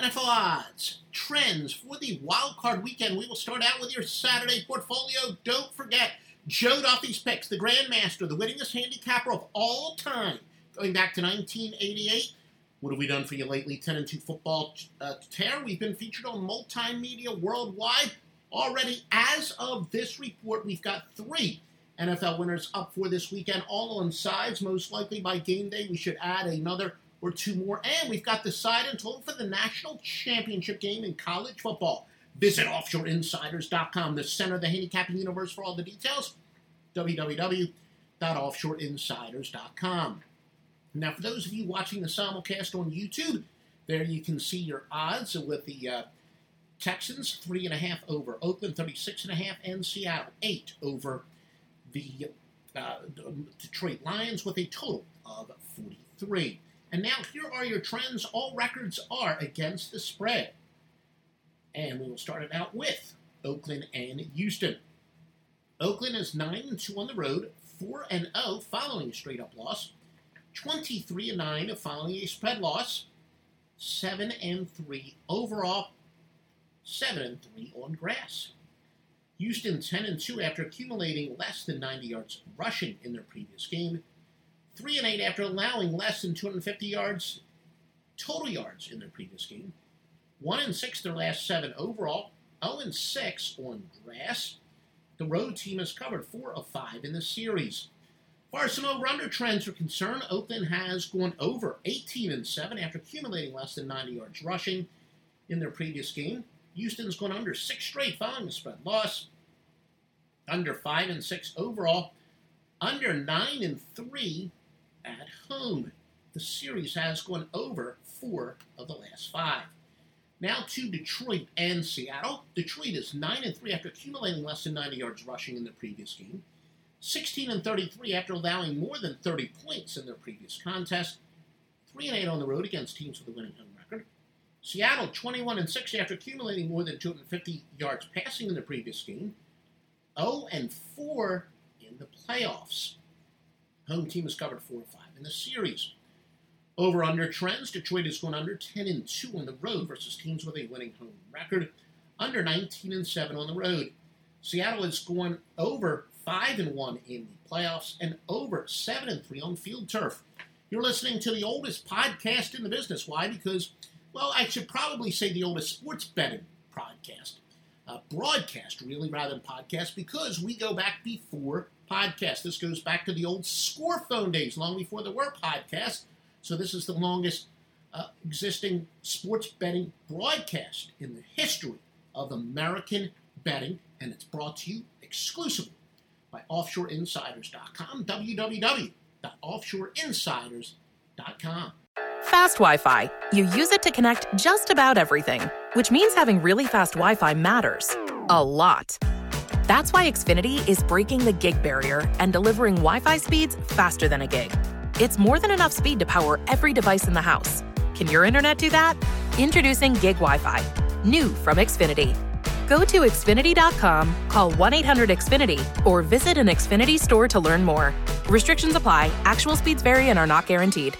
NFL odds, trends for the wild card weekend. We will start out with your Saturday portfolio. Don't forget Joe Duffy's picks, the Grandmaster, the winningest handicapper of all time, going back to 1988. What have we done for you lately? 10 and 2 football uh, tear. We've been featured on multimedia worldwide. Already, as of this report, we've got three NFL winners up for this weekend, all on sides. Most likely by game day, we should add another or two more. And we've got the side and total for the national championship game in college football. Visit offshoreinsiders.com, the center of the handicapping universe, for all the details. www.offshoreinsiders.com. Now, for those of you watching the simulcast on YouTube, there you can see your odds with the uh, Texans three and a half over Oakland, thirty-six and Seattle eight over the uh, Detroit Lions with a total of forty-three. And now here are your trends. All records are against the spread. And we will start it out with Oakland and Houston. Oakland is 9 and 2 on the road, 4 and 0 following a straight up loss, 23 and 9 following a spread loss, 7 and 3 overall, 7 and 3 on grass. Houston 10 and 2 after accumulating less than 90 yards rushing in their previous game, 3 and 8 after allowing less than 250 yards total yards in their previous game. 1 and 6 their last 7 overall. 0 and 6 on grass. The road team has covered 4 of 5 in the series. Far as some over-under trends are concerned, Oakland has gone over 18 and 7 after accumulating less than 90 yards rushing in their previous game. Houston's gone under six straight following the spread loss. Under 5 and 6 overall. Under 9 and 3 at home. The series has gone over four of the last five. Now to Detroit and Seattle. Detroit is 9 and 3 after accumulating less than 90 yards rushing in the previous game. 16 and 33 after allowing more than 30 points in their previous contest. 3 and 8 on the road against teams with a winning home record. Seattle 21 and 6 after accumulating more than 250 yards passing in the previous game. 0 and 4 in the playoffs. Home team has covered four or five in the series. Over under trends, Detroit is going under 10 and 2 on the road versus teams with a winning home record, under 19 and 7 on the road. Seattle is going over 5 and 1 in the playoffs and over 7 and 3 on field turf. You're listening to the oldest podcast in the business. Why? Because, well, I should probably say the oldest sports betting podcast. Broadcast, really, rather than podcast, because we go back before podcast. This goes back to the old score phone days, long before there were podcasts. So this is the longest uh, existing sports betting broadcast in the history of American betting, and it's brought to you exclusively by OffshoreInsiders.com, www.offshoreinsiders.com. Fast Wi Fi. You use it to connect just about everything, which means having really fast Wi Fi matters. A lot. That's why Xfinity is breaking the gig barrier and delivering Wi Fi speeds faster than a gig. It's more than enough speed to power every device in the house. Can your internet do that? Introducing Gig Wi Fi, new from Xfinity. Go to Xfinity.com, call 1 800 Xfinity, or visit an Xfinity store to learn more. Restrictions apply, actual speeds vary and are not guaranteed.